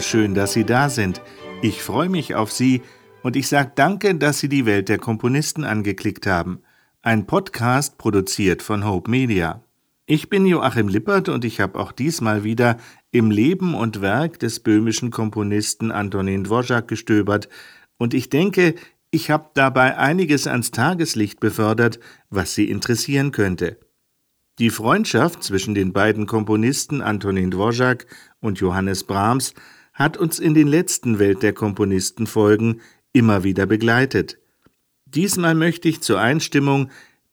Schön, dass Sie da sind. Ich freue mich auf Sie und ich sage danke, dass Sie die Welt der Komponisten angeklickt haben. Ein Podcast produziert von Hope Media. Ich bin Joachim Lippert und ich habe auch diesmal wieder im Leben und Werk des böhmischen Komponisten Antonin Dvorak gestöbert und ich denke, ich habe dabei einiges ans Tageslicht befördert, was Sie interessieren könnte. Die Freundschaft zwischen den beiden Komponisten Antonin Dvorak und Johannes Brahms hat uns in den letzten Welt der Komponisten Folgen immer wieder begleitet. Diesmal möchte ich zur Einstimmung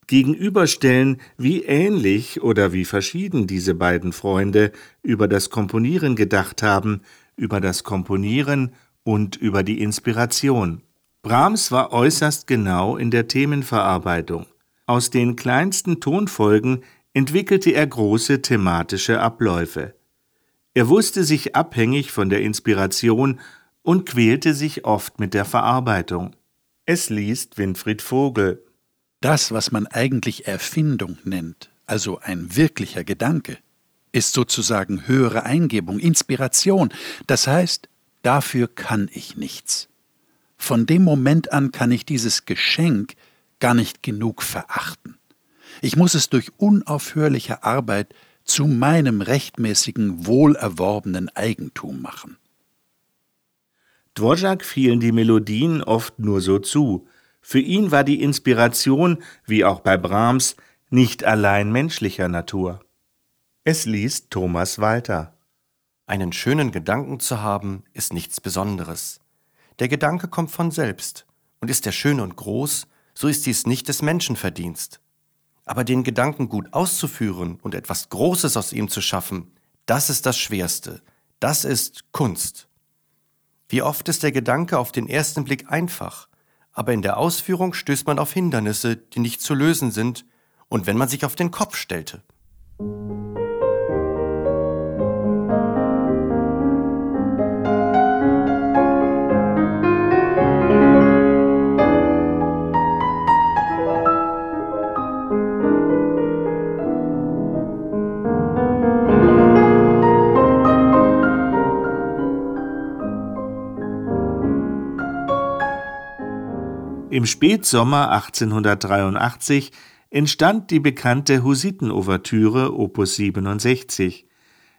gegenüberstellen, wie ähnlich oder wie verschieden diese beiden Freunde über das Komponieren gedacht haben, über das Komponieren und über die Inspiration. Brahms war äußerst genau in der Themenverarbeitung. Aus den kleinsten Tonfolgen entwickelte er große thematische Abläufe. Er wusste sich abhängig von der Inspiration und quälte sich oft mit der Verarbeitung. Es liest Winfried Vogel. Das, was man eigentlich Erfindung nennt, also ein wirklicher Gedanke, ist sozusagen höhere Eingebung, Inspiration. Das heißt, dafür kann ich nichts. Von dem Moment an kann ich dieses Geschenk gar nicht genug verachten. Ich muss es durch unaufhörliche Arbeit zu meinem rechtmäßigen, wohlerworbenen Eigentum machen. Dvorak fielen die Melodien oft nur so zu. Für ihn war die Inspiration, wie auch bei Brahms, nicht allein menschlicher Natur. Es liest Thomas Walter. Einen schönen Gedanken zu haben, ist nichts Besonderes. Der Gedanke kommt von selbst, und ist er schön und groß, so ist dies nicht des Menschen Verdienst. Aber den Gedanken gut auszuführen und etwas Großes aus ihm zu schaffen, das ist das Schwerste, das ist Kunst. Wie oft ist der Gedanke auf den ersten Blick einfach, aber in der Ausführung stößt man auf Hindernisse, die nicht zu lösen sind, und wenn man sich auf den Kopf stellte. Im Spätsommer 1883 entstand die bekannte Hussiten-Ouvertüre Opus 67.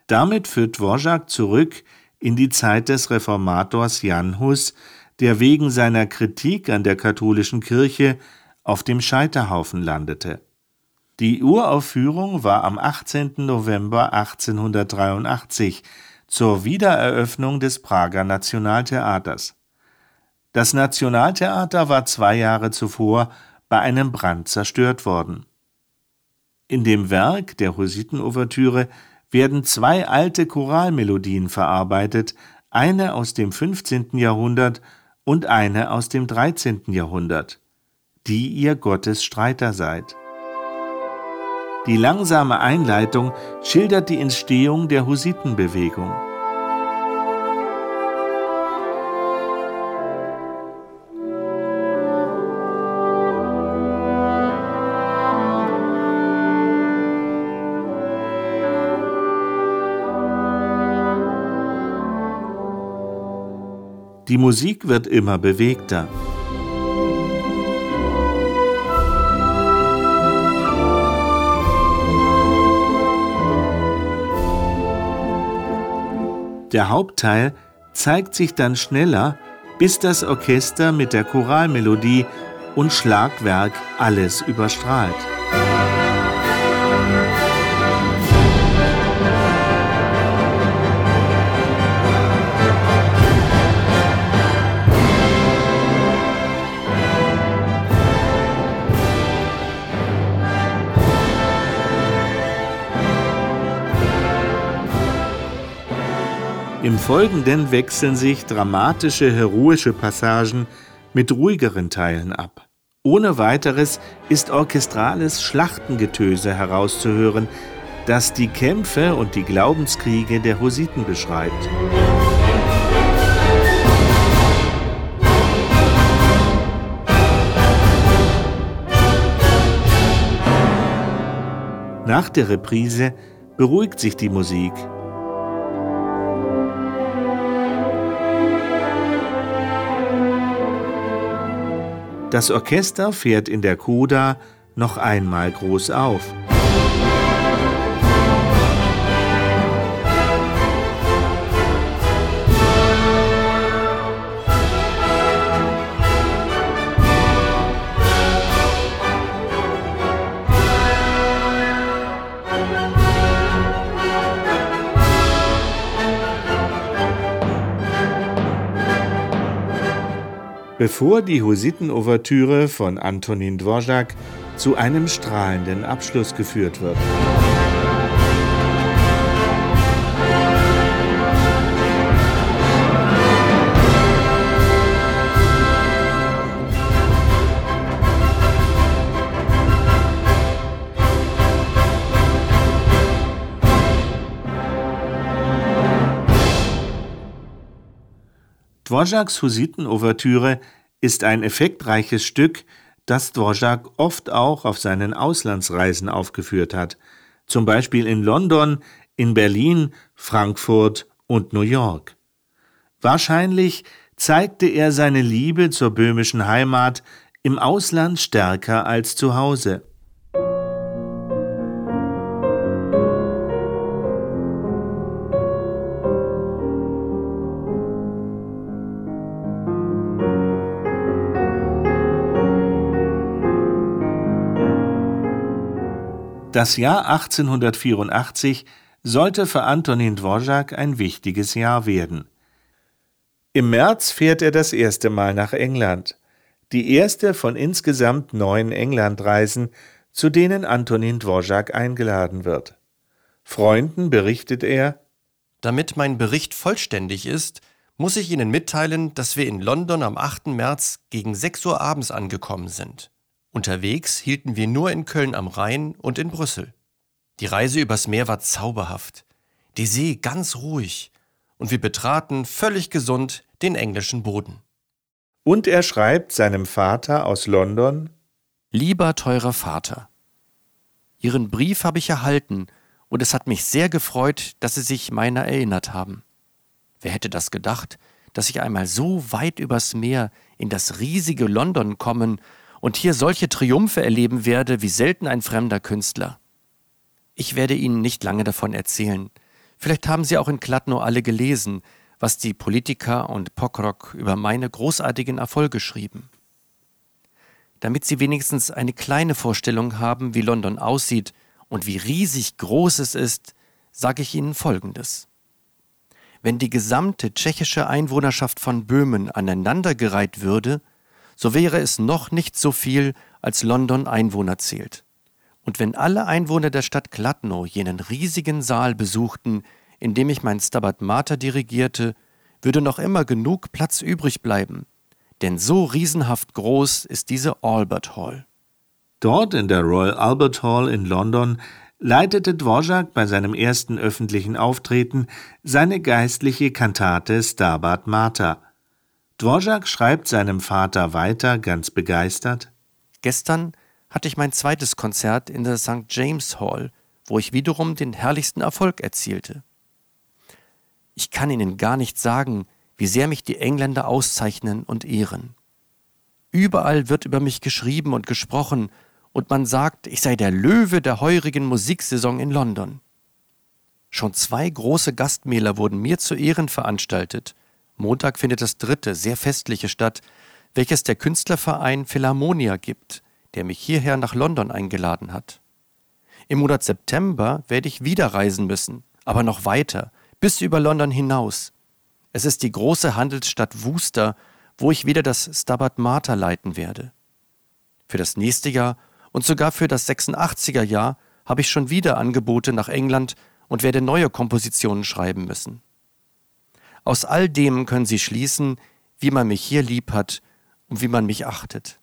Damit führt Dvorak zurück in die Zeit des Reformators Jan Hus, der wegen seiner Kritik an der katholischen Kirche auf dem Scheiterhaufen landete. Die Uraufführung war am 18. November 1883 zur Wiedereröffnung des Prager Nationaltheaters. Das Nationaltheater war zwei Jahre zuvor bei einem Brand zerstört worden. In dem Werk der Hussiten-Ouvertüre werden zwei alte Choralmelodien verarbeitet, eine aus dem 15. Jahrhundert und eine aus dem 13. Jahrhundert, die ihr Gottes Streiter seid. Die langsame Einleitung schildert die Entstehung der Hussitenbewegung. Die Musik wird immer bewegter. Der Hauptteil zeigt sich dann schneller, bis das Orchester mit der Choralmelodie und Schlagwerk alles überstrahlt. Folgenden wechseln sich dramatische, heroische Passagen mit ruhigeren Teilen ab. Ohne weiteres ist orchestrales Schlachtengetöse herauszuhören, das die Kämpfe und die Glaubenskriege der Hussiten beschreibt. Nach der Reprise beruhigt sich die Musik Das Orchester fährt in der Coda noch einmal groß auf. Bevor die Hussiten-Ouvertüre von Antonin Dvorak zu einem strahlenden Abschluss geführt wird. Dvoraks Hussiten-Ouvertüre ist ein effektreiches Stück, das Dvorak oft auch auf seinen Auslandsreisen aufgeführt hat, zum Beispiel in London, in Berlin, Frankfurt und New York. Wahrscheinlich zeigte er seine Liebe zur böhmischen Heimat im Ausland stärker als zu Hause. Das Jahr 1884 sollte für Antonin Dvorak ein wichtiges Jahr werden. Im März fährt er das erste Mal nach England, die erste von insgesamt neun Englandreisen, zu denen Antonin Dvorak eingeladen wird. Freunden berichtet er, Damit mein Bericht vollständig ist, muss ich Ihnen mitteilen, dass wir in London am 8. März gegen 6 Uhr abends angekommen sind. Unterwegs hielten wir nur in Köln am Rhein und in Brüssel. Die Reise übers Meer war zauberhaft, die See ganz ruhig, und wir betraten völlig gesund den englischen Boden. Und er schreibt seinem Vater aus London Lieber teurer Vater, Ihren Brief habe ich erhalten, und es hat mich sehr gefreut, dass Sie sich meiner erinnert haben. Wer hätte das gedacht, dass ich einmal so weit übers Meer in das riesige London kommen und hier solche Triumphe erleben werde wie selten ein fremder Künstler. Ich werde Ihnen nicht lange davon erzählen. Vielleicht haben Sie auch in Kladno alle gelesen, was die Politiker und Pokrok über meine großartigen Erfolge schrieben. Damit Sie wenigstens eine kleine Vorstellung haben, wie London aussieht und wie riesig groß es ist, sage ich Ihnen Folgendes. Wenn die gesamte tschechische Einwohnerschaft von Böhmen aneinandergereiht würde, so wäre es noch nicht so viel, als London Einwohner zählt. Und wenn alle Einwohner der Stadt Kladno jenen riesigen Saal besuchten, in dem ich mein Stabat Mater dirigierte, würde noch immer genug Platz übrig bleiben. Denn so riesenhaft groß ist diese Albert Hall. Dort in der Royal Albert Hall in London leitete Dvorak bei seinem ersten öffentlichen Auftreten seine geistliche Kantate Stabat Mater. Dvorak schreibt seinem Vater weiter ganz begeistert. Gestern hatte ich mein zweites Konzert in der St. James Hall, wo ich wiederum den herrlichsten Erfolg erzielte. Ich kann Ihnen gar nicht sagen, wie sehr mich die Engländer auszeichnen und ehren. Überall wird über mich geschrieben und gesprochen, und man sagt, ich sei der Löwe der heurigen Musiksaison in London. Schon zwei große Gastmähler wurden mir zu Ehren veranstaltet, Montag findet das dritte, sehr festliche statt, welches der Künstlerverein Philharmonia gibt, der mich hierher nach London eingeladen hat. Im Monat September werde ich wieder reisen müssen, aber noch weiter, bis über London hinaus. Es ist die große Handelsstadt Worcester, wo ich wieder das Stabat Mater leiten werde. Für das nächste Jahr und sogar für das 86er Jahr habe ich schon wieder Angebote nach England und werde neue Kompositionen schreiben müssen. Aus all dem können Sie schließen, wie man mich hier lieb hat und wie man mich achtet.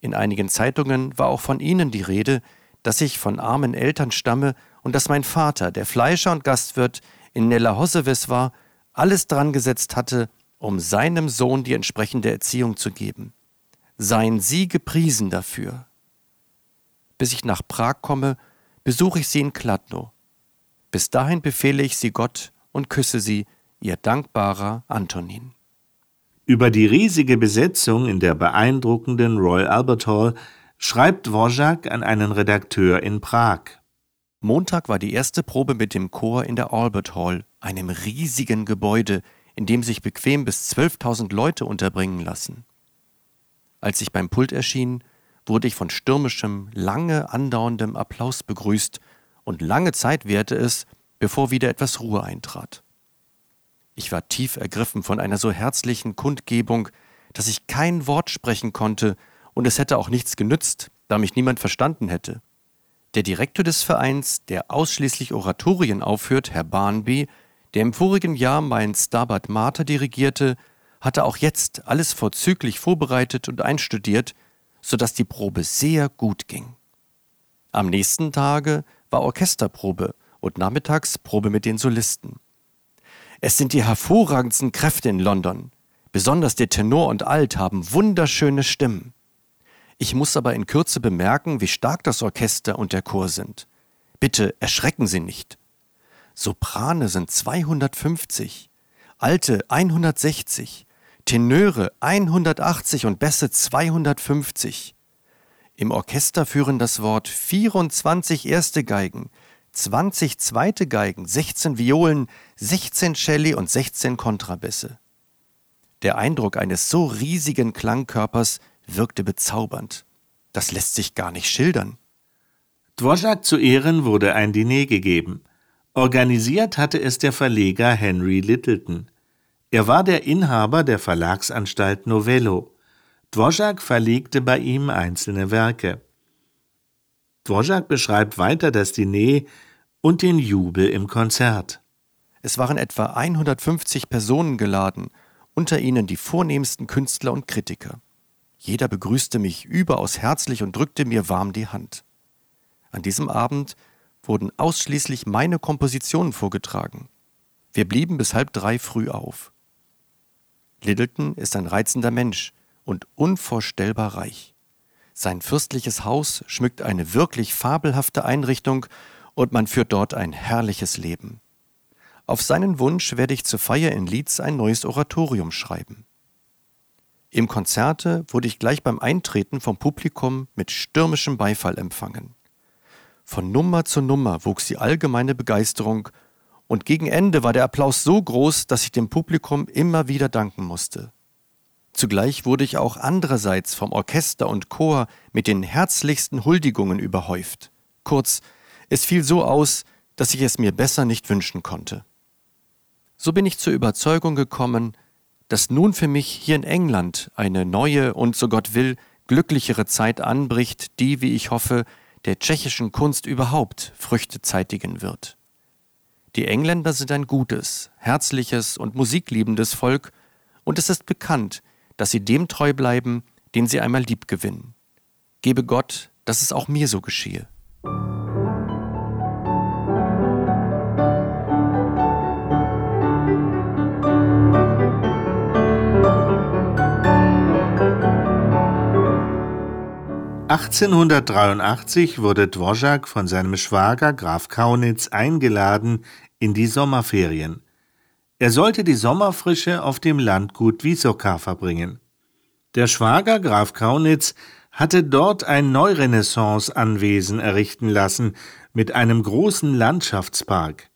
In einigen Zeitungen war auch von Ihnen die Rede, dass ich von armen Eltern stamme und dass mein Vater, der Fleischer und Gastwirt in Nella Hosseves war, alles dran gesetzt hatte, um seinem Sohn die entsprechende Erziehung zu geben. Seien Sie gepriesen dafür. Bis ich nach Prag komme, besuche ich Sie in Kladno. Bis dahin befehle ich Sie Gott und küsse Sie Ihr dankbarer Antonin. Über die riesige Besetzung in der beeindruckenden Royal Albert Hall schreibt Dvorak an einen Redakteur in Prag. Montag war die erste Probe mit dem Chor in der Albert Hall, einem riesigen Gebäude, in dem sich bequem bis 12.000 Leute unterbringen lassen. Als ich beim Pult erschien, wurde ich von stürmischem, lange andauerndem Applaus begrüßt, und lange Zeit währte es, bevor wieder etwas Ruhe eintrat. Ich war tief ergriffen von einer so herzlichen Kundgebung, dass ich kein Wort sprechen konnte, und es hätte auch nichts genützt, da mich niemand verstanden hätte. Der Direktor des Vereins, der ausschließlich Oratorien aufführt, Herr Barnby, der im vorigen Jahr mein Stabat Mater dirigierte, hatte auch jetzt alles vorzüglich vorbereitet und einstudiert, so dass die Probe sehr gut ging. Am nächsten Tage war Orchesterprobe und nachmittags Probe mit den Solisten. Es sind die hervorragendsten Kräfte in London. Besonders der Tenor und Alt haben wunderschöne Stimmen. Ich muss aber in Kürze bemerken, wie stark das Orchester und der Chor sind. Bitte erschrecken Sie nicht. Soprane sind 250, Alte 160, Tenöre 180 und Bässe 250. Im Orchester führen das Wort 24 erste Geigen, 20 zweite Geigen, 16 Violen, 16 Celli und 16 Kontrabässe. Der Eindruck eines so riesigen Klangkörpers wirkte bezaubernd. Das lässt sich gar nicht schildern. Dvorak zu Ehren wurde ein Diner gegeben. Organisiert hatte es der Verleger Henry Littleton. Er war der Inhaber der Verlagsanstalt Novello. Dvorak verlegte bei ihm einzelne Werke. Dvorak beschreibt weiter das Diner und den Jubel im Konzert. Es waren etwa 150 Personen geladen, unter ihnen die vornehmsten Künstler und Kritiker. Jeder begrüßte mich überaus herzlich und drückte mir warm die Hand. An diesem Abend wurden ausschließlich meine Kompositionen vorgetragen. Wir blieben bis halb drei früh auf. Littleton ist ein reizender Mensch und unvorstellbar reich. Sein fürstliches Haus schmückt eine wirklich fabelhafte Einrichtung und man führt dort ein herrliches Leben. Auf seinen Wunsch werde ich zur Feier in Leeds ein neues Oratorium schreiben. Im Konzerte wurde ich gleich beim Eintreten vom Publikum mit stürmischem Beifall empfangen. Von Nummer zu Nummer wuchs die allgemeine Begeisterung, und gegen Ende war der Applaus so groß, dass ich dem Publikum immer wieder danken musste. Zugleich wurde ich auch andererseits vom Orchester und Chor mit den herzlichsten Huldigungen überhäuft. Kurz, es fiel so aus, dass ich es mir besser nicht wünschen konnte. So bin ich zur Überzeugung gekommen, dass nun für mich hier in England eine neue und, so Gott will, glücklichere Zeit anbricht, die, wie ich hoffe, der tschechischen Kunst überhaupt Früchte zeitigen wird. Die Engländer sind ein gutes, herzliches und musikliebendes Volk, und es ist bekannt, dass sie dem treu bleiben, den sie einmal lieb gewinnen. Gebe Gott, dass es auch mir so geschehe. 1883 wurde Dvorak von seinem Schwager Graf Kaunitz eingeladen in die Sommerferien. Er sollte die Sommerfrische auf dem Landgut Wisoka verbringen. Der Schwager Graf Kaunitz hatte dort ein Neurenaissance-Anwesen errichten lassen mit einem großen Landschaftspark.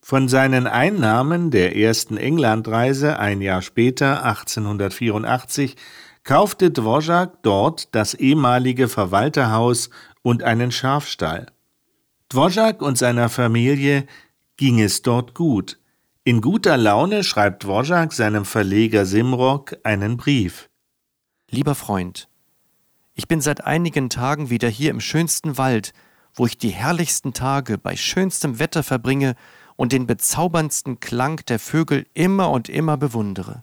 Von seinen Einnahmen der ersten Englandreise ein Jahr später, 1884, kaufte Dvorak dort das ehemalige Verwalterhaus und einen Schafstall. Dvorak und seiner Familie ging es dort gut. In guter Laune schreibt Dvorak seinem Verleger Simrock einen Brief. Lieber Freund, ich bin seit einigen Tagen wieder hier im schönsten Wald, wo ich die herrlichsten Tage bei schönstem Wetter verbringe und den bezauberndsten Klang der Vögel immer und immer bewundere.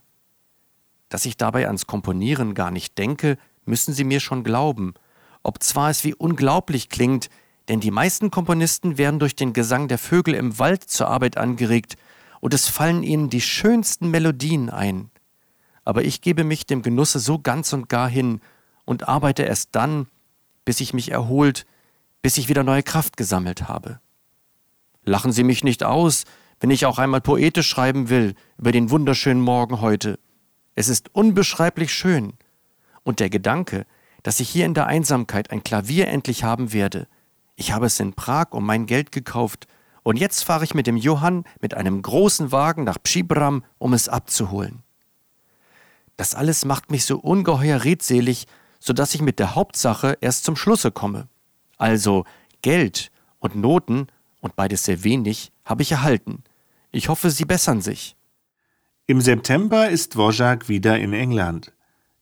Dass ich dabei ans Komponieren gar nicht denke, müssen Sie mir schon glauben, obzwar es wie unglaublich klingt, denn die meisten Komponisten werden durch den Gesang der Vögel im Wald zur Arbeit angeregt, und es fallen ihnen die schönsten Melodien ein. Aber ich gebe mich dem Genusse so ganz und gar hin und arbeite erst dann, bis ich mich erholt, bis ich wieder neue Kraft gesammelt habe. Lachen Sie mich nicht aus, wenn ich auch einmal poetisch schreiben will über den wunderschönen Morgen heute. Es ist unbeschreiblich schön. Und der Gedanke, dass ich hier in der Einsamkeit ein Klavier endlich haben werde. Ich habe es in Prag um mein Geld gekauft und jetzt fahre ich mit dem Johann mit einem großen Wagen nach Pschibram, um es abzuholen. Das alles macht mich so ungeheuer redselig, so dass ich mit der Hauptsache erst zum Schlusse komme. Also Geld und Noten, und beides sehr wenig, habe ich erhalten. Ich hoffe, sie bessern sich. Im September ist Wojak wieder in England.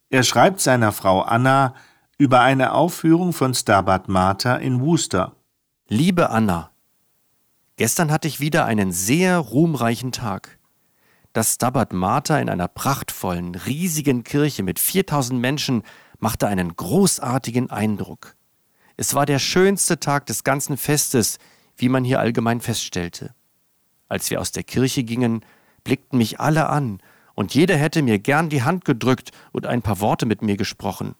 Er schreibt seiner Frau Anna über eine Aufführung von Stabat Mater in Worcester. Liebe Anna, gestern hatte ich wieder einen sehr ruhmreichen Tag. Das Stabat Mater in einer prachtvollen, riesigen Kirche mit 4000 Menschen machte einen großartigen Eindruck. Es war der schönste Tag des ganzen Festes, wie man hier allgemein feststellte. Als wir aus der Kirche gingen, blickten mich alle an, und jeder hätte mir gern die Hand gedrückt und ein paar Worte mit mir gesprochen,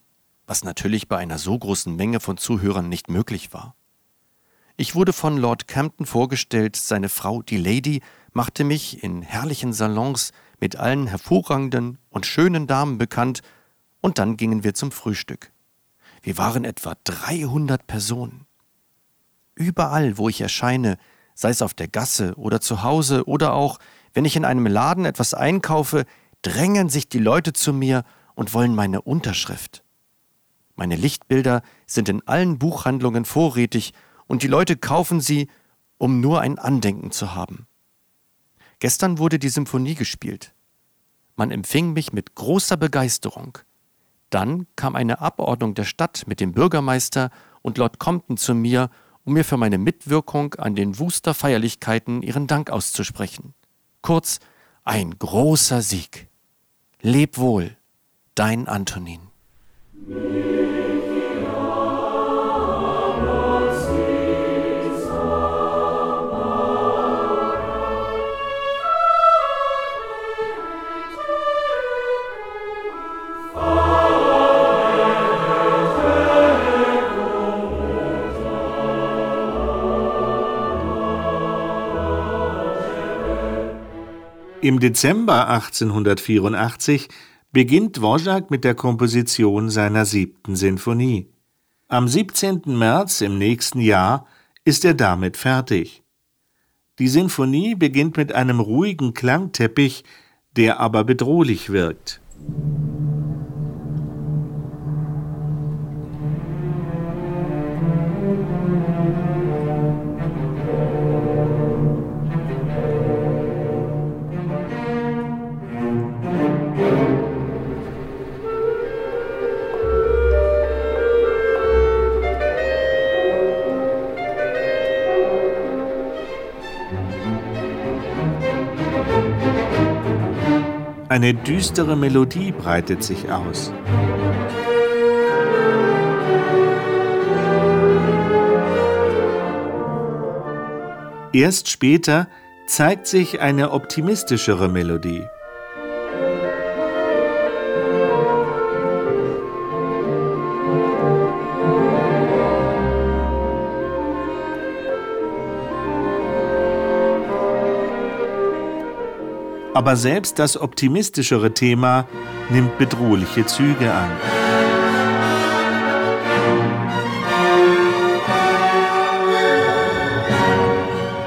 was natürlich bei einer so großen Menge von Zuhörern nicht möglich war. Ich wurde von Lord Campton vorgestellt, seine Frau, die Lady, machte mich in herrlichen Salons mit allen hervorragenden und schönen Damen bekannt, und dann gingen wir zum Frühstück. Wir waren etwa 300 Personen. Überall, wo ich erscheine, sei es auf der Gasse oder zu Hause oder auch wenn ich in einem Laden etwas einkaufe, drängen sich die Leute zu mir und wollen meine Unterschrift. Meine Lichtbilder sind in allen Buchhandlungen vorrätig und die Leute kaufen sie, um nur ein Andenken zu haben. Gestern wurde die Symphonie gespielt. Man empfing mich mit großer Begeisterung. Dann kam eine Abordnung der Stadt mit dem Bürgermeister und Lord Compton zu mir, um mir für meine Mitwirkung an den Wuster Feierlichkeiten ihren Dank auszusprechen. Kurz, ein großer Sieg. Leb wohl, dein Antonin. Im Dezember 1884 beginnt Dvorak mit der Komposition seiner siebten Sinfonie. Am 17. März im nächsten Jahr ist er damit fertig. Die Sinfonie beginnt mit einem ruhigen Klangteppich, der aber bedrohlich wirkt. Eine düstere Melodie breitet sich aus. Erst später zeigt sich eine optimistischere Melodie. Aber selbst das optimistischere Thema nimmt bedrohliche Züge an.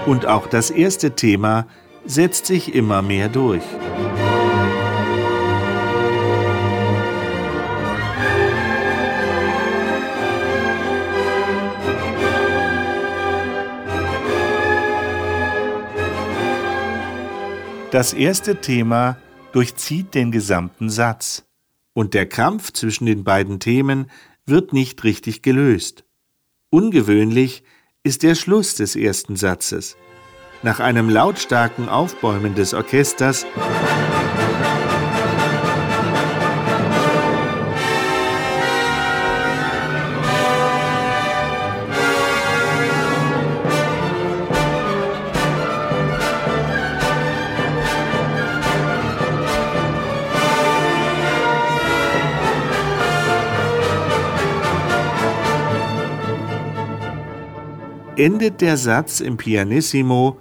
Und auch das erste Thema setzt sich immer mehr durch. Das erste Thema durchzieht den gesamten Satz, und der Kampf zwischen den beiden Themen wird nicht richtig gelöst. Ungewöhnlich ist der Schluss des ersten Satzes. Nach einem lautstarken Aufbäumen des Orchesters endet der Satz im Pianissimo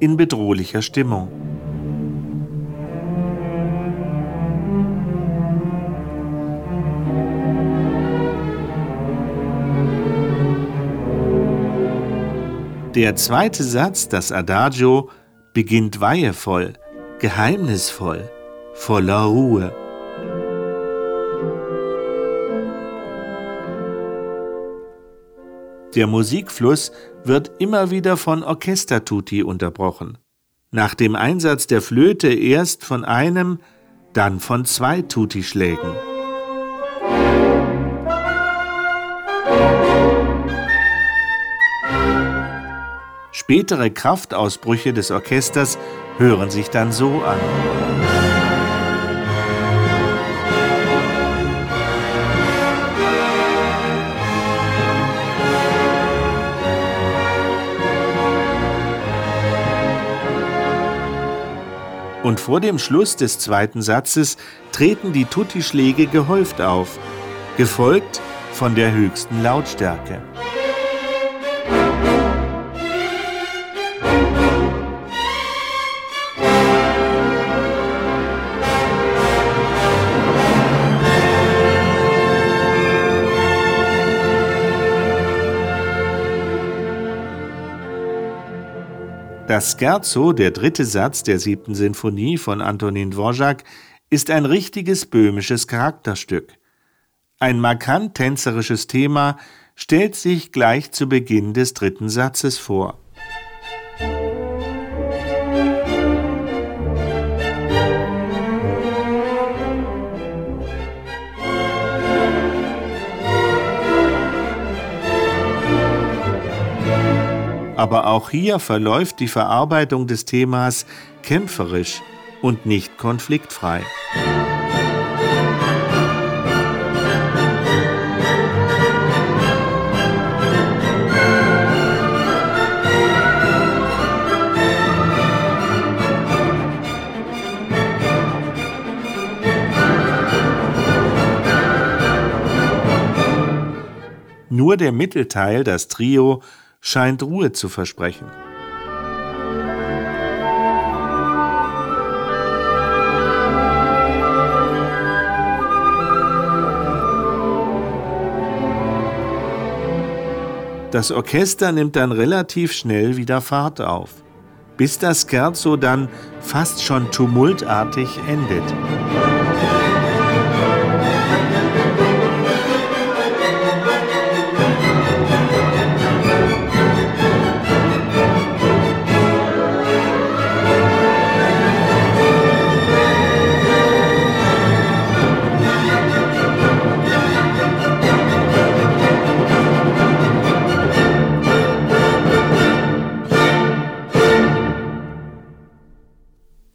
in bedrohlicher Stimmung. Der zweite Satz, das Adagio, beginnt weihevoll, geheimnisvoll, voller Ruhe. Der Musikfluss wird immer wieder von Orchestertutti unterbrochen. Nach dem Einsatz der Flöte erst von einem, dann von zwei Tutti-Schlägen. Spätere Kraftausbrüche des Orchesters hören sich dann so an. Und vor dem Schluss des zweiten Satzes treten die Tutti-Schläge gehäuft auf, gefolgt von der höchsten Lautstärke. Das Scherzo, der dritte Satz der siebten Sinfonie von Antonin Dvorak, ist ein richtiges böhmisches Charakterstück. Ein markant tänzerisches Thema stellt sich gleich zu Beginn des dritten Satzes vor. Aber auch hier verläuft die Verarbeitung des Themas kämpferisch und nicht konfliktfrei. Nur der Mittelteil, das Trio, scheint Ruhe zu versprechen. Das Orchester nimmt dann relativ schnell wieder Fahrt auf, bis das Scherzo dann fast schon tumultartig endet.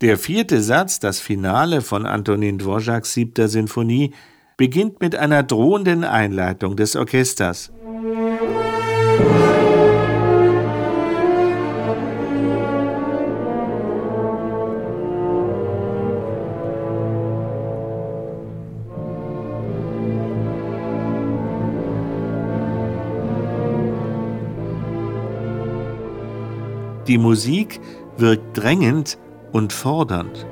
Der vierte Satz, das Finale von Antonin Dvoraks siebter Sinfonie, beginnt mit einer drohenden Einleitung des Orchesters. Die Musik wirkt drängend und fordernd.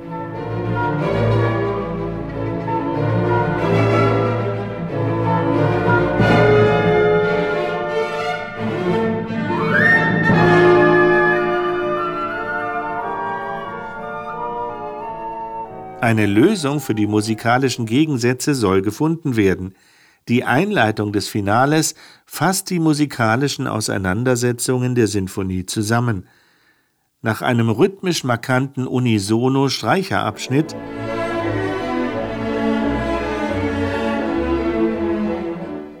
Eine Lösung für die musikalischen Gegensätze soll gefunden werden. Die Einleitung des Finales fasst die musikalischen Auseinandersetzungen der Sinfonie zusammen nach einem rhythmisch markanten Unisono-Streicherabschnitt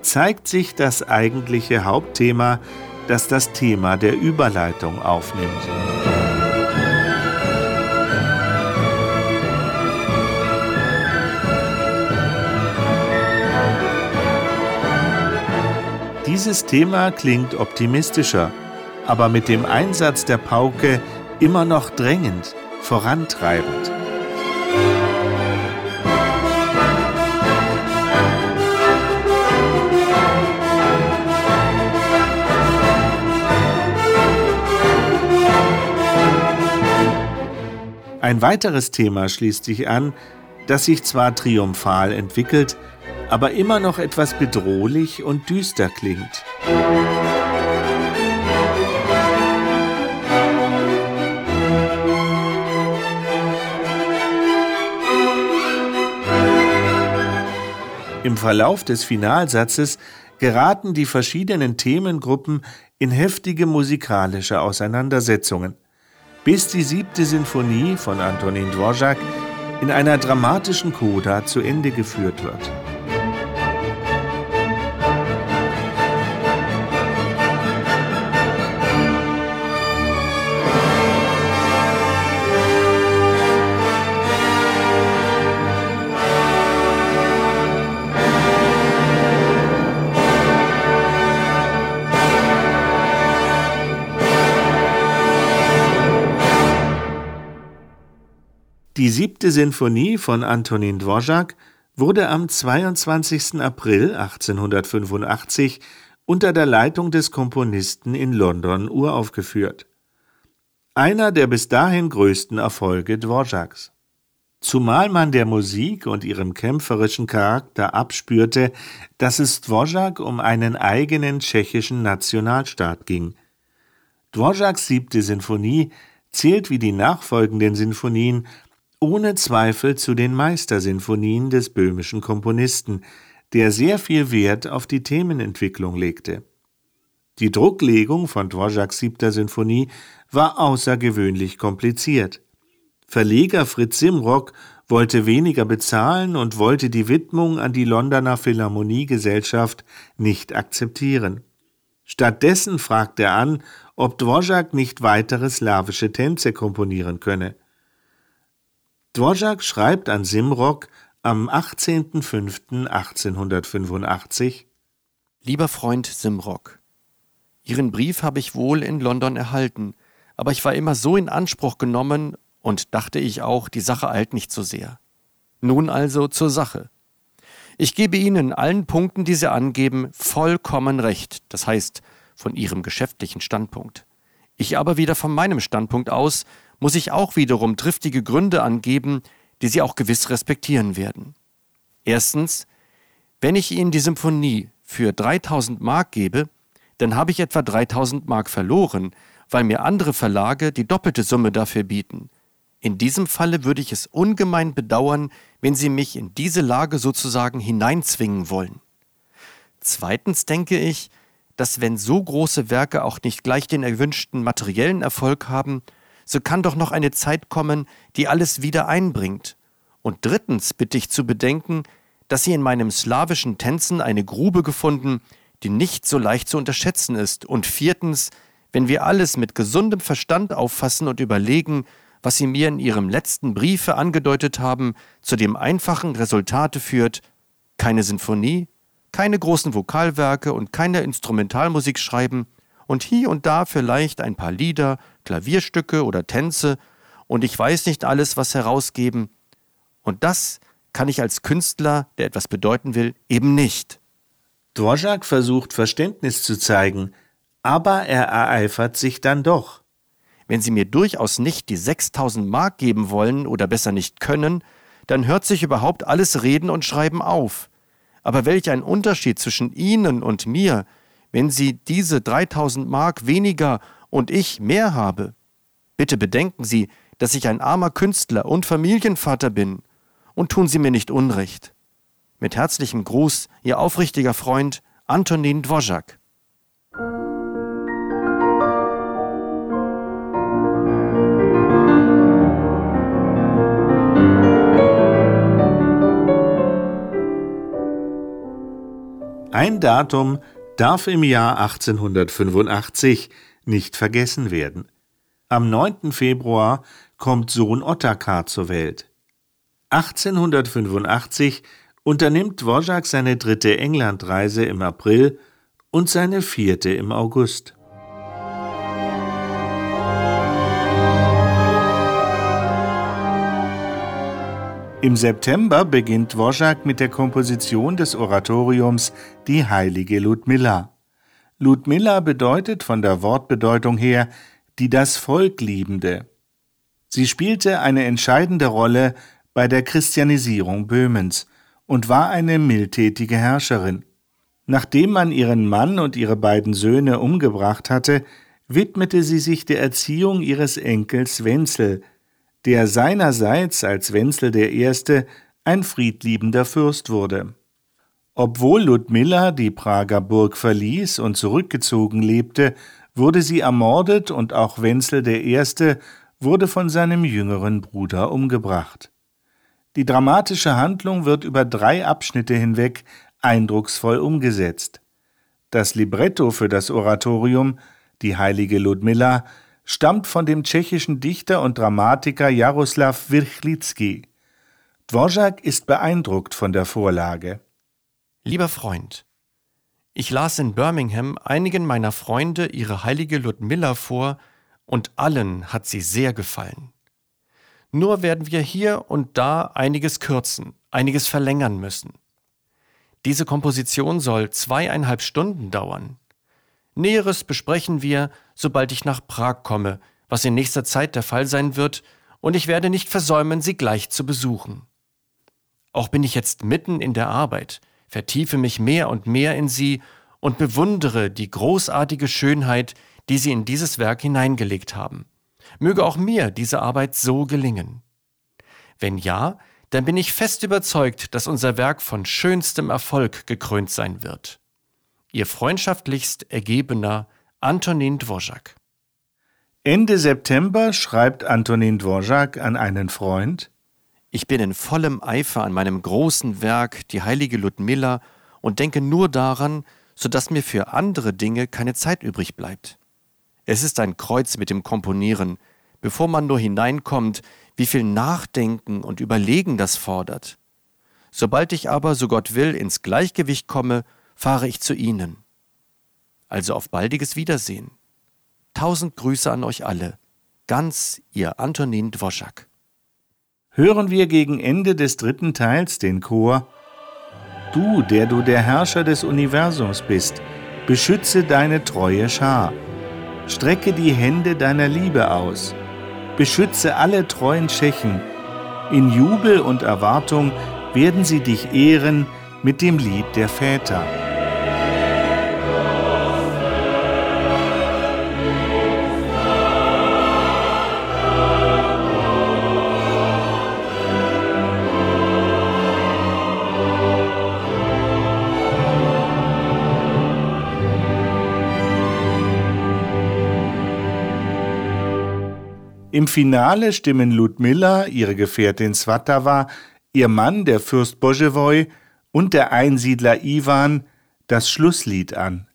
zeigt sich das eigentliche Hauptthema, das das Thema der Überleitung aufnimmt. Dieses Thema klingt optimistischer, aber mit dem Einsatz der Pauke immer noch drängend, vorantreibend. Ein weiteres Thema schließt sich an, das sich zwar triumphal entwickelt, aber immer noch etwas bedrohlich und düster klingt. Im Verlauf des Finalsatzes geraten die verschiedenen Themengruppen in heftige musikalische Auseinandersetzungen, bis die siebte Sinfonie von Antonin Dvorak in einer dramatischen Coda zu Ende geführt wird. Die siebte Sinfonie von Antonin Dvorak wurde am 22. April 1885 unter der Leitung des Komponisten in London uraufgeführt. Einer der bis dahin größten Erfolge Dvoraks. Zumal man der Musik und ihrem kämpferischen Charakter abspürte, dass es Dvorak um einen eigenen tschechischen Nationalstaat ging. Dvoraks siebte Sinfonie zählt wie die nachfolgenden Sinfonien ohne Zweifel zu den Meistersinfonien des böhmischen Komponisten, der sehr viel Wert auf die Themenentwicklung legte. Die Drucklegung von Dvoraks siebter Sinfonie war außergewöhnlich kompliziert. Verleger Fritz Simrock wollte weniger bezahlen und wollte die Widmung an die Londoner Philharmoniegesellschaft nicht akzeptieren. Stattdessen fragte er an, ob Dvorak nicht weitere slawische Tänze komponieren könne. Dvorak schreibt an Simrock am 18.05.1885 Lieber Freund Simrock, Ihren Brief habe ich wohl in London erhalten, aber ich war immer so in Anspruch genommen und dachte ich auch, die Sache eilt nicht so sehr. Nun also zur Sache. Ich gebe Ihnen in allen Punkten, die Sie angeben, vollkommen recht, das heißt von Ihrem geschäftlichen Standpunkt. Ich aber wieder von meinem Standpunkt aus muss ich auch wiederum triftige Gründe angeben, die Sie auch gewiss respektieren werden. Erstens, wenn ich Ihnen die Symphonie für 3000 Mark gebe, dann habe ich etwa 3000 Mark verloren, weil mir andere Verlage die doppelte Summe dafür bieten. In diesem Falle würde ich es ungemein bedauern, wenn Sie mich in diese Lage sozusagen hineinzwingen wollen. Zweitens denke ich, dass wenn so große Werke auch nicht gleich den erwünschten materiellen Erfolg haben, so kann doch noch eine Zeit kommen, die alles wieder einbringt. Und drittens bitte ich zu bedenken, dass Sie in meinem slawischen Tänzen eine Grube gefunden, die nicht so leicht zu unterschätzen ist. Und viertens, wenn wir alles mit gesundem Verstand auffassen und überlegen, was Sie mir in Ihrem letzten Briefe angedeutet haben, zu dem einfachen Resultate führt, keine Sinfonie, keine großen Vokalwerke und keine Instrumentalmusik schreiben, und hier und da vielleicht ein paar Lieder, Klavierstücke oder Tänze und ich weiß nicht alles, was herausgeben. Und das kann ich als Künstler, der etwas bedeuten will, eben nicht. Dvorak versucht Verständnis zu zeigen, aber er ereifert sich dann doch. Wenn Sie mir durchaus nicht die 6000 Mark geben wollen oder besser nicht können, dann hört sich überhaupt alles Reden und Schreiben auf. Aber welch ein Unterschied zwischen Ihnen und mir, wenn Sie diese 3000 Mark weniger und ich mehr habe. Bitte bedenken Sie, dass ich ein armer Künstler und Familienvater bin, und tun Sie mir nicht Unrecht. Mit herzlichem Gruß, Ihr aufrichtiger Freund Antonin Dvorak. Ein Datum, darf im Jahr 1885 nicht vergessen werden. Am 9. Februar kommt Sohn Ottokar zur Welt. 1885 unternimmt Dvorak seine dritte Englandreise im April und seine vierte im August. Im September beginnt Dvorak mit der Komposition des Oratoriums Die heilige Ludmilla. Ludmilla bedeutet von der Wortbedeutung her die das Volk liebende. Sie spielte eine entscheidende Rolle bei der Christianisierung Böhmens und war eine mildtätige Herrscherin. Nachdem man ihren Mann und ihre beiden Söhne umgebracht hatte, widmete sie sich der Erziehung ihres Enkels Wenzel, der seinerseits als Wenzel I. ein friedliebender Fürst wurde. Obwohl Ludmilla die Prager Burg verließ und zurückgezogen lebte, wurde sie ermordet und auch Wenzel I. wurde von seinem jüngeren Bruder umgebracht. Die dramatische Handlung wird über drei Abschnitte hinweg eindrucksvoll umgesetzt. Das Libretto für das Oratorium Die heilige Ludmilla stammt von dem tschechischen Dichter und Dramatiker Jaroslav Wirchlitzky. Dvorak ist beeindruckt von der Vorlage. Lieber Freund, ich las in Birmingham einigen meiner Freunde ihre heilige Ludmilla vor, und allen hat sie sehr gefallen. Nur werden wir hier und da einiges kürzen, einiges verlängern müssen. Diese Komposition soll zweieinhalb Stunden dauern. Näheres besprechen wir, sobald ich nach Prag komme, was in nächster Zeit der Fall sein wird, und ich werde nicht versäumen, Sie gleich zu besuchen. Auch bin ich jetzt mitten in der Arbeit, vertiefe mich mehr und mehr in sie und bewundere die großartige Schönheit, die Sie in dieses Werk hineingelegt haben. Möge auch mir diese Arbeit so gelingen. Wenn ja, dann bin ich fest überzeugt, dass unser Werk von schönstem Erfolg gekrönt sein wird. Ihr freundschaftlichst ergebener Antonin Dvorak. Ende September schreibt Antonin Dvorak an einen Freund Ich bin in vollem Eifer an meinem großen Werk, die heilige Ludmilla, und denke nur daran, so dass mir für andere Dinge keine Zeit übrig bleibt. Es ist ein Kreuz mit dem Komponieren, bevor man nur hineinkommt, wie viel Nachdenken und Überlegen das fordert. Sobald ich aber, so Gott will, ins Gleichgewicht komme, fahre ich zu Ihnen. Also auf baldiges Wiedersehen. Tausend Grüße an euch alle. Ganz Ihr Antonin Dvorak. Hören wir gegen Ende des dritten Teils den Chor Du, der du der Herrscher des Universums bist, beschütze deine treue Schar. Strecke die Hände deiner Liebe aus. Beschütze alle treuen Tschechen. In Jubel und Erwartung werden sie dich ehren mit dem Lied der Väter. Finale stimmen Ludmilla, ihre Gefährtin Svatawa, ihr Mann, der Fürst Boževoj, und der Einsiedler Iwan das Schlusslied an.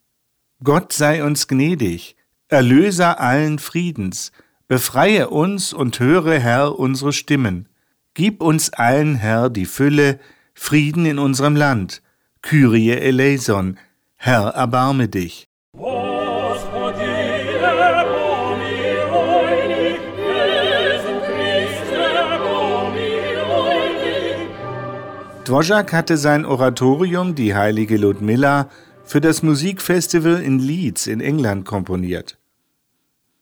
Gott sei uns gnädig, Erlöser allen Friedens, befreie uns und höre, Herr, unsere Stimmen. Gib uns allen, Herr, die Fülle, Frieden in unserem Land. Kyrie eleison, Herr, erbarme dich. Dvorak hatte sein Oratorium Die heilige Ludmilla für das Musikfestival in Leeds in England komponiert.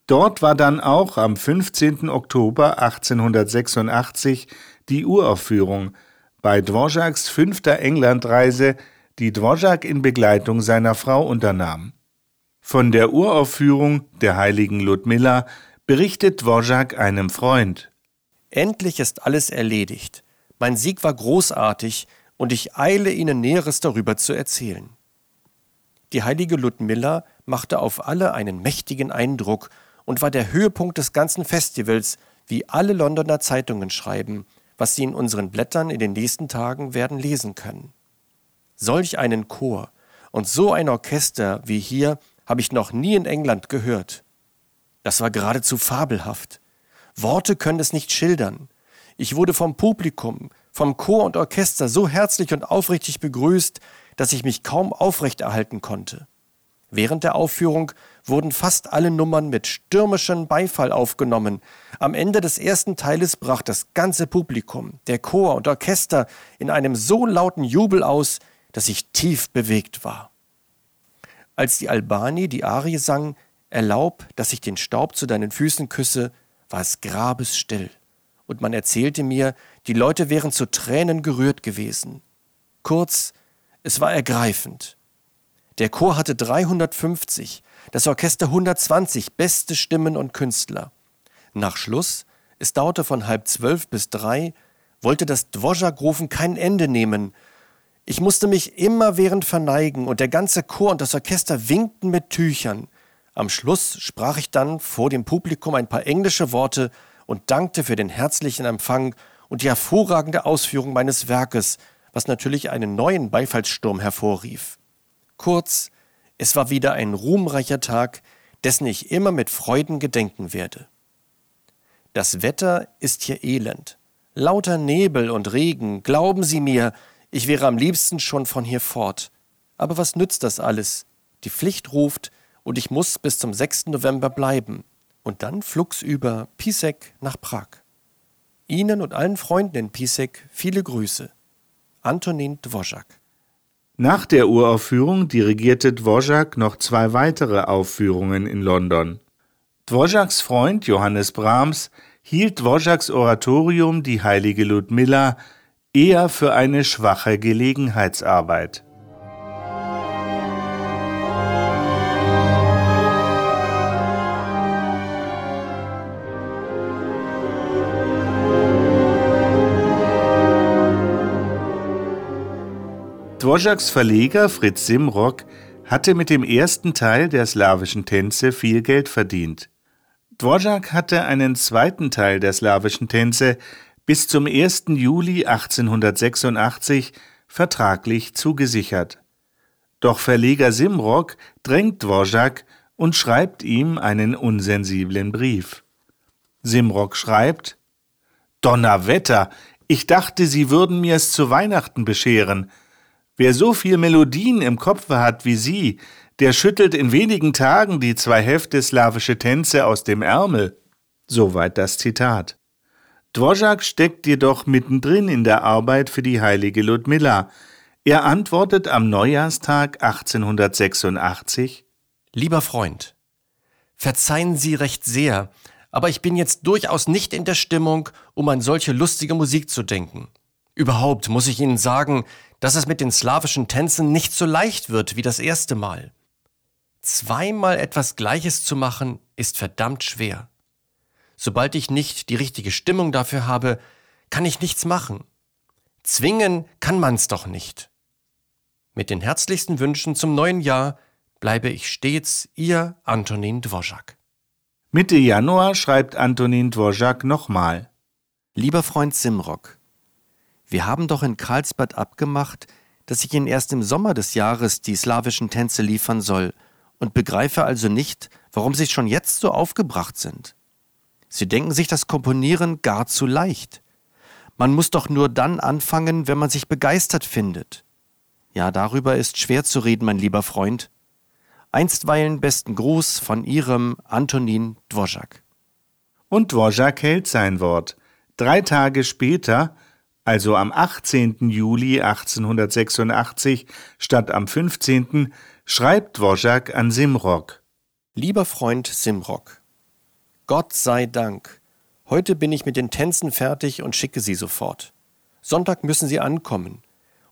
Dort war dann auch am 15. Oktober 1886 die Uraufführung bei Dvoraks fünfter Englandreise, die Dvorak in Begleitung seiner Frau unternahm. Von der Uraufführung der heiligen Ludmilla berichtet Dvorak einem Freund. Endlich ist alles erledigt. Mein Sieg war großartig und ich eile Ihnen Näheres darüber zu erzählen. Die heilige Ludmilla machte auf alle einen mächtigen Eindruck und war der Höhepunkt des ganzen Festivals, wie alle Londoner Zeitungen schreiben, was Sie in unseren Blättern in den nächsten Tagen werden lesen können. Solch einen Chor und so ein Orchester wie hier habe ich noch nie in England gehört. Das war geradezu fabelhaft. Worte können es nicht schildern. Ich wurde vom Publikum, vom Chor und Orchester so herzlich und aufrichtig begrüßt, dass ich mich kaum aufrechterhalten konnte. Während der Aufführung wurden fast alle Nummern mit stürmischem Beifall aufgenommen. Am Ende des ersten Teiles brach das ganze Publikum, der Chor und Orchester in einem so lauten Jubel aus, dass ich tief bewegt war. Als die Albani die Arie sang, Erlaub, dass ich den Staub zu deinen Füßen küsse, war es grabesstill und man erzählte mir, die Leute wären zu Tränen gerührt gewesen. Kurz, es war ergreifend. Der Chor hatte 350, das Orchester 120 beste Stimmen und Künstler. Nach Schluss, es dauerte von halb zwölf bis drei, wollte das Dvořák-Rufen kein Ende nehmen. Ich musste mich immerwährend verneigen und der ganze Chor und das Orchester winkten mit Tüchern. Am Schluss sprach ich dann vor dem Publikum ein paar englische Worte und dankte für den herzlichen Empfang und die hervorragende Ausführung meines Werkes, was natürlich einen neuen Beifallssturm hervorrief. Kurz, es war wieder ein ruhmreicher Tag, dessen ich immer mit Freuden gedenken werde. Das Wetter ist hier elend. Lauter Nebel und Regen, glauben Sie mir, ich wäre am liebsten schon von hier fort. Aber was nützt das alles? Die Pflicht ruft, und ich muss bis zum 6. November bleiben und dann flugs über Pisek nach Prag. Ihnen und allen Freunden in Pisek viele Grüße. Antonin Dvořák. Nach der Uraufführung dirigierte Dvořák noch zwei weitere Aufführungen in London. Dvořáks Freund Johannes Brahms hielt Dvořáks Oratorium Die heilige Ludmilla eher für eine schwache Gelegenheitsarbeit. Dvořáks Verleger Fritz Simrock hatte mit dem ersten Teil der slawischen Tänze viel Geld verdient. Dvořák hatte einen zweiten Teil der slawischen Tänze bis zum 1. Juli 1886 vertraglich zugesichert. Doch Verleger Simrock drängt Dvořák und schreibt ihm einen unsensiblen Brief. Simrock schreibt Donnerwetter, ich dachte, Sie würden mir es zu Weihnachten bescheren. Wer so viel Melodien im Kopfe hat wie Sie, der schüttelt in wenigen Tagen die zwei Hefte slawische Tänze aus dem Ärmel. Soweit das Zitat. Dvořák steckt jedoch mittendrin in der Arbeit für die heilige Ludmilla. Er antwortet am Neujahrstag 1886 Lieber Freund, verzeihen Sie recht sehr, aber ich bin jetzt durchaus nicht in der Stimmung, um an solche lustige Musik zu denken. Überhaupt muss ich Ihnen sagen, dass es mit den slawischen Tänzen nicht so leicht wird wie das erste Mal. Zweimal etwas Gleiches zu machen, ist verdammt schwer. Sobald ich nicht die richtige Stimmung dafür habe, kann ich nichts machen. Zwingen kann man's doch nicht. Mit den herzlichsten Wünschen zum neuen Jahr bleibe ich stets Ihr Antonin Dvořák. Mitte Januar schreibt Antonin Dvořák nochmal. Lieber Freund Simrock, wir haben doch in Karlsbad abgemacht, dass ich Ihnen erst im Sommer des Jahres die slawischen Tänze liefern soll und begreife also nicht, warum Sie schon jetzt so aufgebracht sind. Sie denken sich das Komponieren gar zu leicht. Man muss doch nur dann anfangen, wenn man sich begeistert findet. Ja, darüber ist schwer zu reden, mein lieber Freund. Einstweilen besten Gruß von Ihrem Antonin Dvořák. Und Dvořák hält sein Wort. Drei Tage später also am 18. Juli 1886 statt am 15., schreibt Dvořák an Simrock. Lieber Freund Simrock, Gott sei Dank, heute bin ich mit den Tänzen fertig und schicke sie sofort. Sonntag müssen sie ankommen.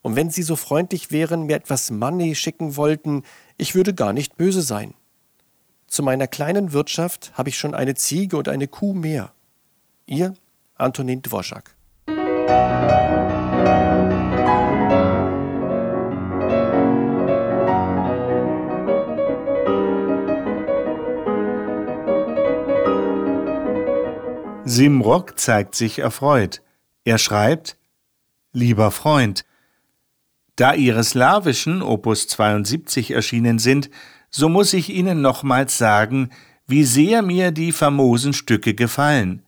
Und wenn Sie so freundlich wären, mir etwas Money schicken wollten, ich würde gar nicht böse sein. Zu meiner kleinen Wirtschaft habe ich schon eine Ziege und eine Kuh mehr. Ihr Antonin Dvořák. Simrock zeigt sich erfreut. Er schreibt Lieber Freund, da Ihre slawischen Opus 72 erschienen sind, so muss ich Ihnen nochmals sagen, wie sehr mir die famosen Stücke gefallen.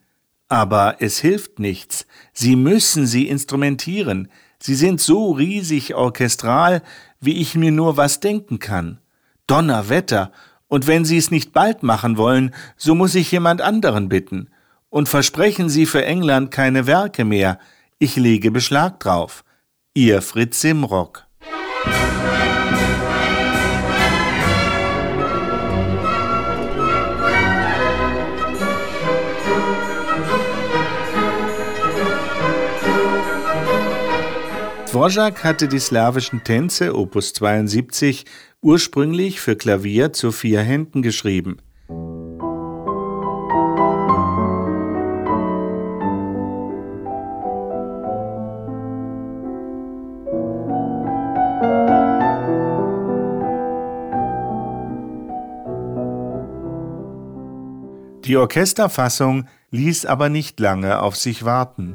Aber es hilft nichts. Sie müssen sie instrumentieren. Sie sind so riesig orchestral, wie ich mir nur was denken kann. Donnerwetter! Und wenn Sie es nicht bald machen wollen, so muss ich jemand anderen bitten. Und versprechen Sie für England keine Werke mehr. Ich lege Beschlag drauf. Ihr Fritz Simrock. Dvorak hatte die slawischen Tänze Opus 72 ursprünglich für Klavier zu vier Händen geschrieben. Die Orchesterfassung ließ aber nicht lange auf sich warten.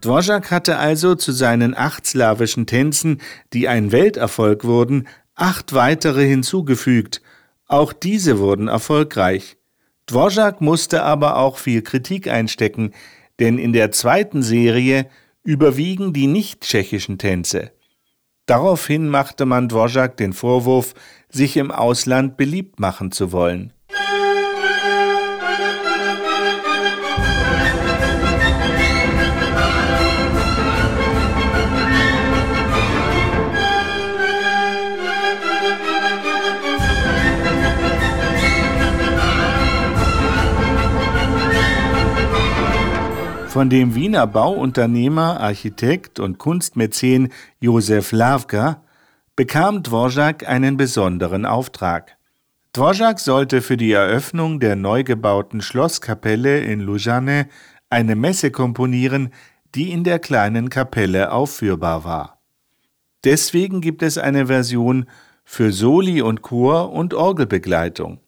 Dvorak hatte also zu seinen acht slawischen Tänzen, die ein Welterfolg wurden, acht weitere hinzugefügt. Auch diese wurden erfolgreich. Dvorak musste aber auch viel Kritik einstecken, denn in der zweiten Serie überwiegen die nicht-tschechischen Tänze. Daraufhin machte man Dvorak den Vorwurf, sich im Ausland beliebt machen zu wollen. Von dem Wiener Bauunternehmer, Architekt und Kunstmäzen Josef Lavka bekam Dvorak einen besonderen Auftrag. Dvorak sollte für die Eröffnung der neu gebauten Schlosskapelle in Lujane eine Messe komponieren, die in der kleinen Kapelle aufführbar war. Deswegen gibt es eine Version für Soli und Chor und Orgelbegleitung.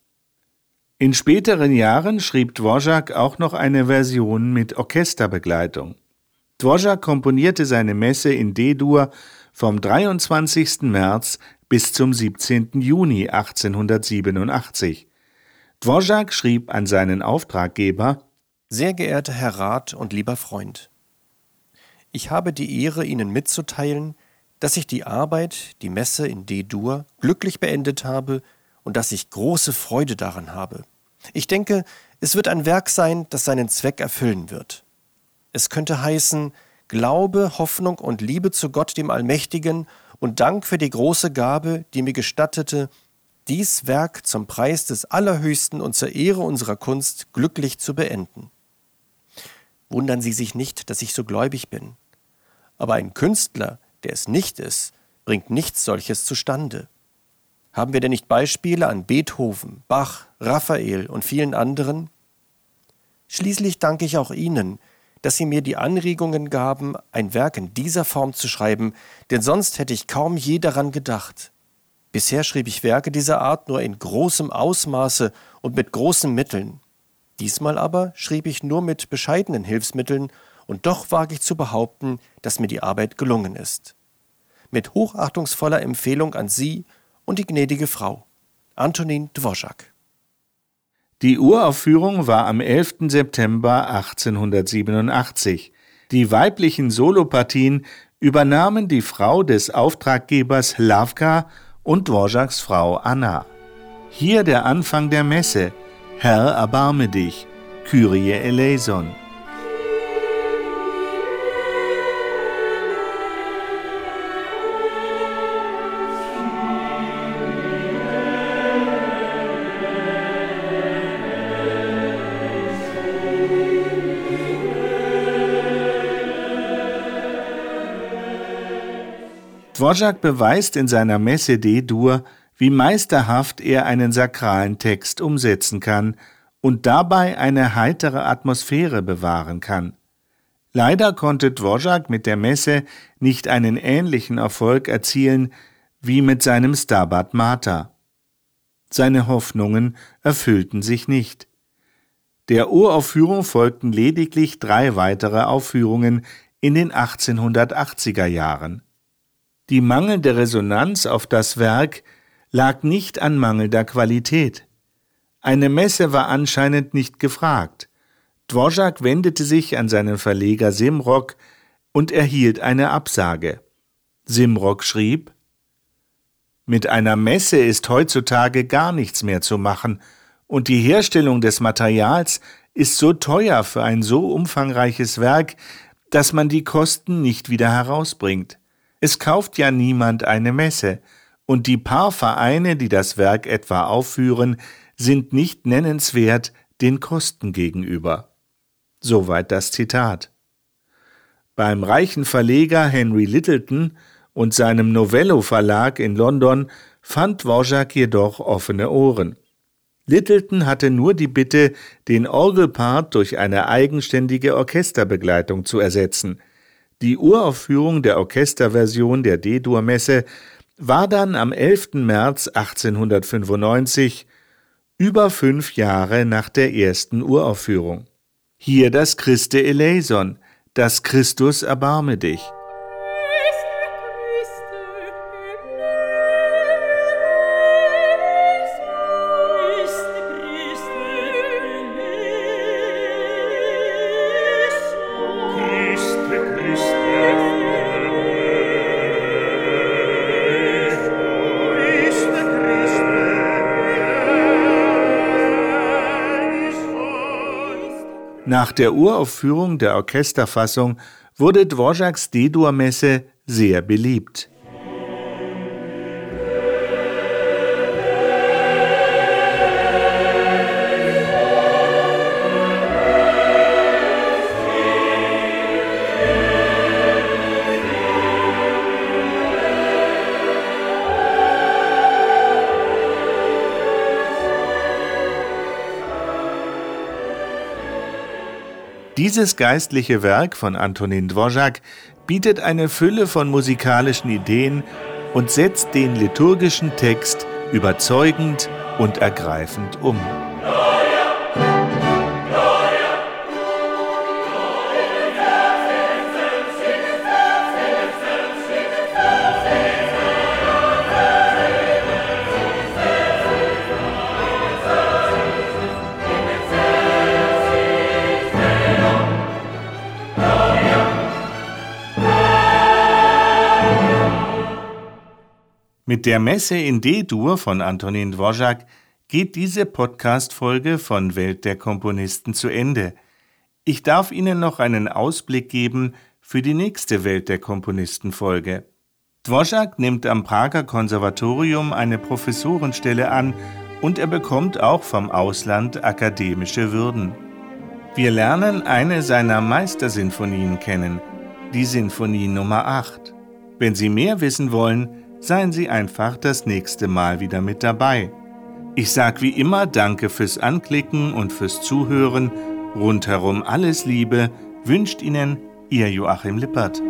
In späteren Jahren schrieb Dvorak auch noch eine Version mit Orchesterbegleitung. Dvorak komponierte seine Messe in D-Dur vom 23. März bis zum 17. Juni 1887. Dvorak schrieb an seinen Auftraggeber Sehr geehrter Herr Rat und lieber Freund, ich habe die Ehre, Ihnen mitzuteilen, dass ich die Arbeit, die Messe in D-Dur, glücklich beendet habe und dass ich große Freude daran habe. Ich denke, es wird ein Werk sein, das seinen Zweck erfüllen wird. Es könnte heißen Glaube, Hoffnung und Liebe zu Gott dem Allmächtigen und Dank für die große Gabe, die mir gestattete, dies Werk zum Preis des Allerhöchsten und zur Ehre unserer Kunst glücklich zu beenden. Wundern Sie sich nicht, dass ich so gläubig bin. Aber ein Künstler, der es nicht ist, bringt nichts solches zustande. Haben wir denn nicht Beispiele an Beethoven, Bach, Raphael und vielen anderen? Schließlich danke ich auch Ihnen, dass Sie mir die Anregungen gaben, ein Werk in dieser Form zu schreiben, denn sonst hätte ich kaum je daran gedacht. Bisher schrieb ich Werke dieser Art nur in großem Ausmaße und mit großen Mitteln. Diesmal aber schrieb ich nur mit bescheidenen Hilfsmitteln, und doch wage ich zu behaupten, dass mir die Arbeit gelungen ist. Mit hochachtungsvoller Empfehlung an Sie und die gnädige Frau, Antonin Dvorak. Die Uraufführung war am 11. September 1887. Die weiblichen Solopartien übernahmen die Frau des Auftraggebers Lavka und Dvoraks Frau Anna. Hier der Anfang der Messe. Herr, erbarme dich. Kyrie eleison. Dvorak beweist in seiner Messe D-Dur, wie meisterhaft er einen sakralen Text umsetzen kann und dabei eine heitere Atmosphäre bewahren kann. Leider konnte Dvorak mit der Messe nicht einen ähnlichen Erfolg erzielen wie mit seinem Stabat Mater. Seine Hoffnungen erfüllten sich nicht. Der Uraufführung folgten lediglich drei weitere Aufführungen in den 1880er Jahren. Die mangelnde Resonanz auf das Werk lag nicht an mangelnder Qualität. Eine Messe war anscheinend nicht gefragt. Dvorak wendete sich an seinen Verleger Simrock und erhielt eine Absage. Simrock schrieb Mit einer Messe ist heutzutage gar nichts mehr zu machen, und die Herstellung des Materials ist so teuer für ein so umfangreiches Werk, dass man die Kosten nicht wieder herausbringt. Es kauft ja niemand eine Messe, und die paar Vereine, die das Werk etwa aufführen, sind nicht nennenswert den Kosten gegenüber. Soweit das Zitat. Beim reichen Verleger Henry Littleton und seinem Novello Verlag in London fand Dvorak jedoch offene Ohren. Littleton hatte nur die Bitte, den Orgelpart durch eine eigenständige Orchesterbegleitung zu ersetzen. Die Uraufführung der Orchesterversion der D-Dur-Messe war dann am 11. März 1895, über fünf Jahre nach der ersten Uraufführung. Hier das Christe eleison, das Christus erbarme dich. Nach der Uraufführung der Orchesterfassung wurde Dvořáks D-Dur-Messe sehr beliebt. Dieses geistliche Werk von Antonin Dvořák bietet eine Fülle von musikalischen Ideen und setzt den liturgischen Text überzeugend und ergreifend um. Mit der Messe in D-Dur von Antonin Dvořák geht diese Podcast-Folge von Welt der Komponisten zu Ende. Ich darf Ihnen noch einen Ausblick geben für die nächste Welt der Komponisten-Folge. Dvořák nimmt am Prager Konservatorium eine Professorenstelle an und er bekommt auch vom Ausland akademische Würden. Wir lernen eine seiner Meistersinfonien kennen, die Sinfonie Nummer 8. Wenn Sie mehr wissen wollen, seien Sie einfach das nächste Mal wieder mit dabei. Ich sag wie immer Danke fürs Anklicken und fürs Zuhören. Rundherum alles Liebe wünscht Ihnen Ihr Joachim Lippert.